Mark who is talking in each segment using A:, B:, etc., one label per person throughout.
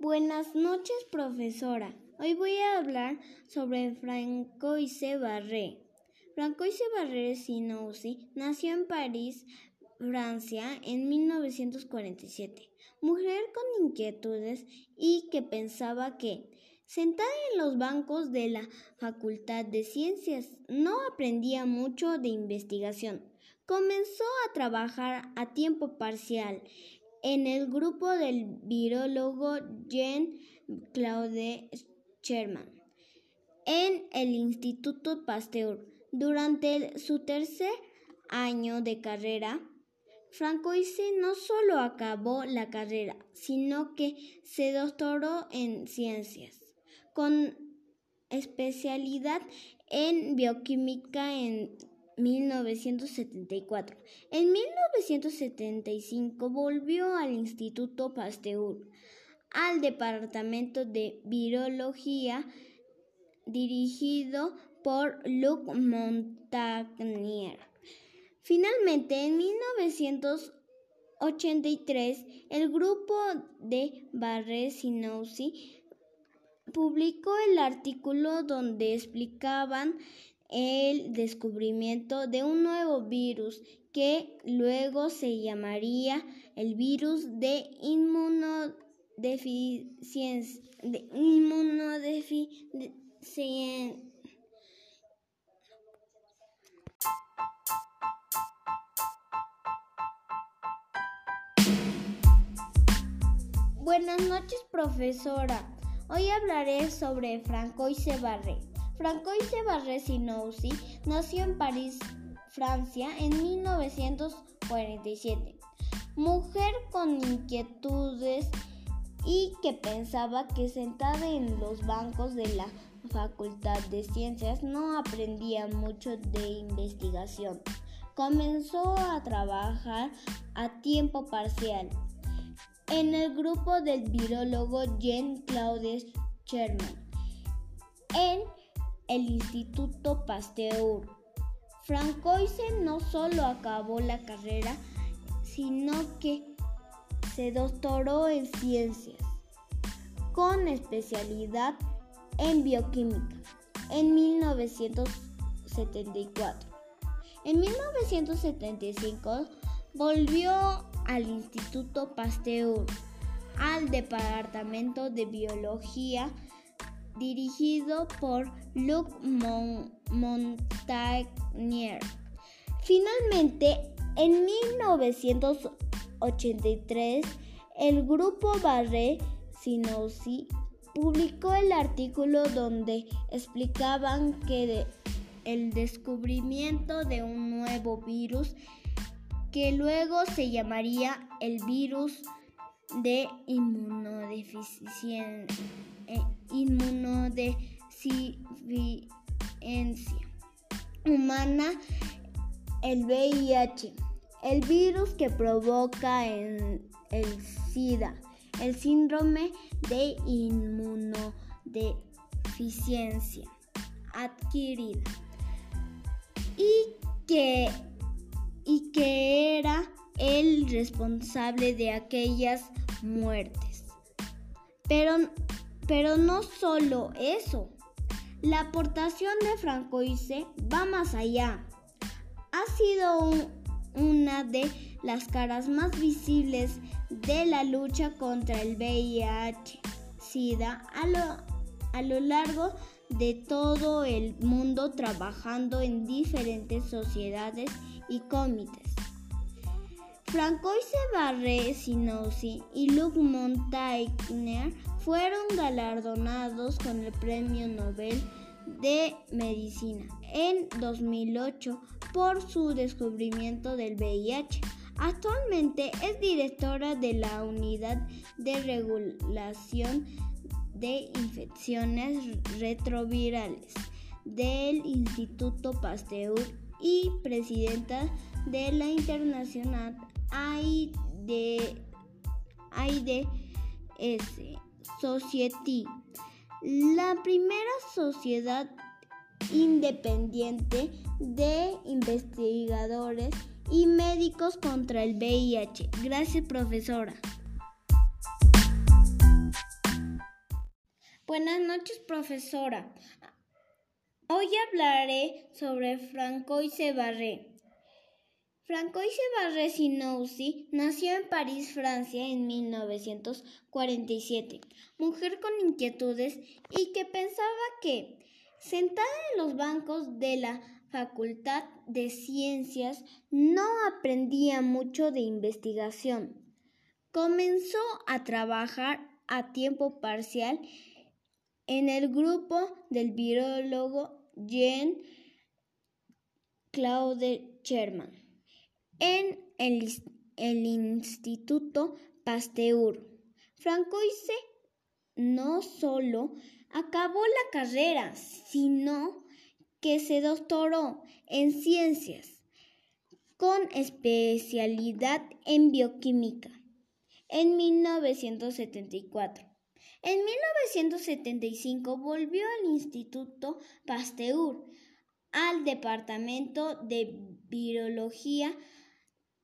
A: Buenas noches, profesora. Hoy voy a hablar sobre Francois Barré. Francois Barré Sinoussi nació en París, Francia, en 1947. Mujer con inquietudes y que pensaba que, sentada en los bancos de la Facultad de Ciencias, no aprendía mucho de investigación. Comenzó a trabajar a tiempo parcial en el grupo del virólogo Jean-Claude Sherman en el Instituto Pasteur. Durante su tercer año de carrera, Francoise no solo acabó la carrera, sino que se doctoró en ciencias, con especialidad en bioquímica en 1974. En 1975 volvió al Instituto Pasteur, al Departamento de Virología dirigido por Luc Montagnier. Finalmente, en 1983, el grupo de Barré-Sinoussi publicó el artículo donde explicaban el descubrimiento de un nuevo virus que luego se llamaría el virus de inmunodeficiencia. De Buenas noches, profesora. Hoy hablaré sobre Francois Barré. Francois Barré-Sinoussi nació en París, Francia, en 1947. Mujer con inquietudes y que pensaba que sentada en los bancos de la Facultad de Ciencias no aprendía mucho de investigación. Comenzó a trabajar a tiempo parcial en el grupo del virólogo Jean-Claude Sherman en el Instituto Pasteur. Francoise no solo acabó la carrera, sino que se doctoró en ciencias, con especialidad en bioquímica, en 1974. En 1975 volvió al Instituto Pasteur, al Departamento de Biología dirigido por Luc Montagnier. Finalmente, en 1983, el grupo Barré Sinoussi publicó el artículo donde explicaban que el descubrimiento de un nuevo virus que luego se llamaría el virus de inmunodeficiencia e inmunodeficiencia humana, el VIH, el virus que provoca el, el SIDA, el síndrome de inmunodeficiencia adquirida. Y que, y que responsable de aquellas muertes. Pero pero no solo eso. La aportación de Francoise va más allá. Ha sido una de las caras más visibles de la lucha contra el VIH-Sida a lo, a lo largo de todo el mundo trabajando en diferentes sociedades y comités. Francoise Barré Sinoussi y Luc Montagnier fueron galardonados con el Premio Nobel de Medicina en 2008 por su descubrimiento del VIH. Actualmente es directora de la Unidad de Regulación de Infecciones Retrovirales del Instituto Pasteur y presidenta de la Internacional AIDS Society, la primera sociedad independiente de investigadores y médicos contra el VIH. Gracias, profesora. Buenas noches, profesora. Hoy hablaré sobre Francois Barré. Francois Barré Sinoussi nació en París, Francia, en 1947. Mujer con inquietudes y que pensaba que, sentada en los bancos de la Facultad de Ciencias, no aprendía mucho de investigación. Comenzó a trabajar a tiempo parcial en el grupo del virólogo Jean Claude Sherman en el, el Instituto Pasteur. Francoise no solo acabó la carrera, sino que se doctoró en ciencias con especialidad en bioquímica en 1974. En 1975 volvió al Instituto Pasteur, al Departamento de Virología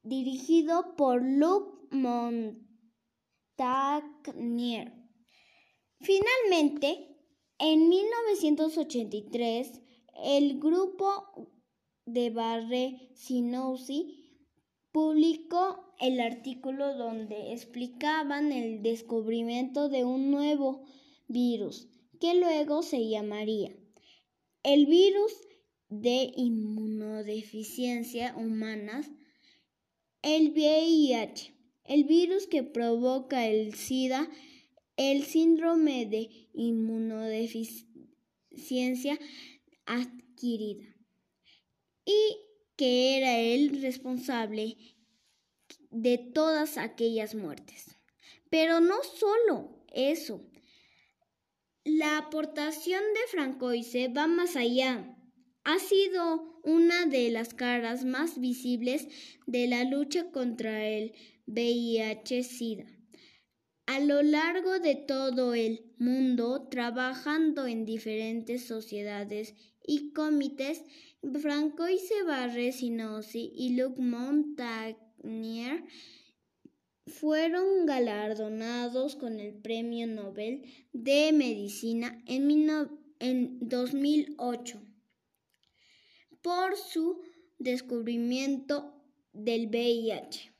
A: dirigido por Luc Montagnier. Finalmente, en 1983, el grupo de Barre Sinoussi publicó el artículo donde explicaban el descubrimiento de un nuevo virus que luego se llamaría el virus de inmunodeficiencia humanas, el VIH, el virus que provoca el SIDA, el síndrome de inmunodeficiencia adquirida y que era el responsable de todas aquellas muertes. Pero no solo eso. La aportación de Francoise va más allá. Ha sido una de las caras más visibles de la lucha contra el VIH-Sida. A lo largo de todo el mundo, trabajando en diferentes sociedades y comités, Francois Barre Sinosi y Luc Montagnier fueron galardonados con el Premio Nobel de Medicina en, en 2008 por su descubrimiento del VIH.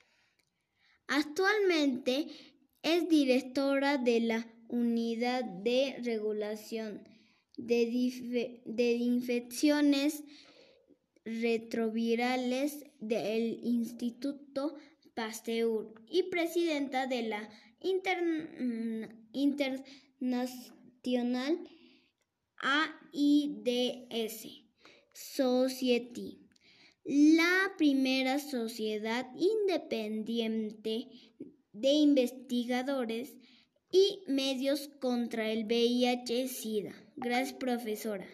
A: Actualmente es directora de la Unidad de Regulación de, infecciones retrovirales del Instituto Pasteur y presidenta de la Internacional AIDS Society, la primera sociedad independiente de investigadores y medios contra el VIH-Sida. Gracias, profesora.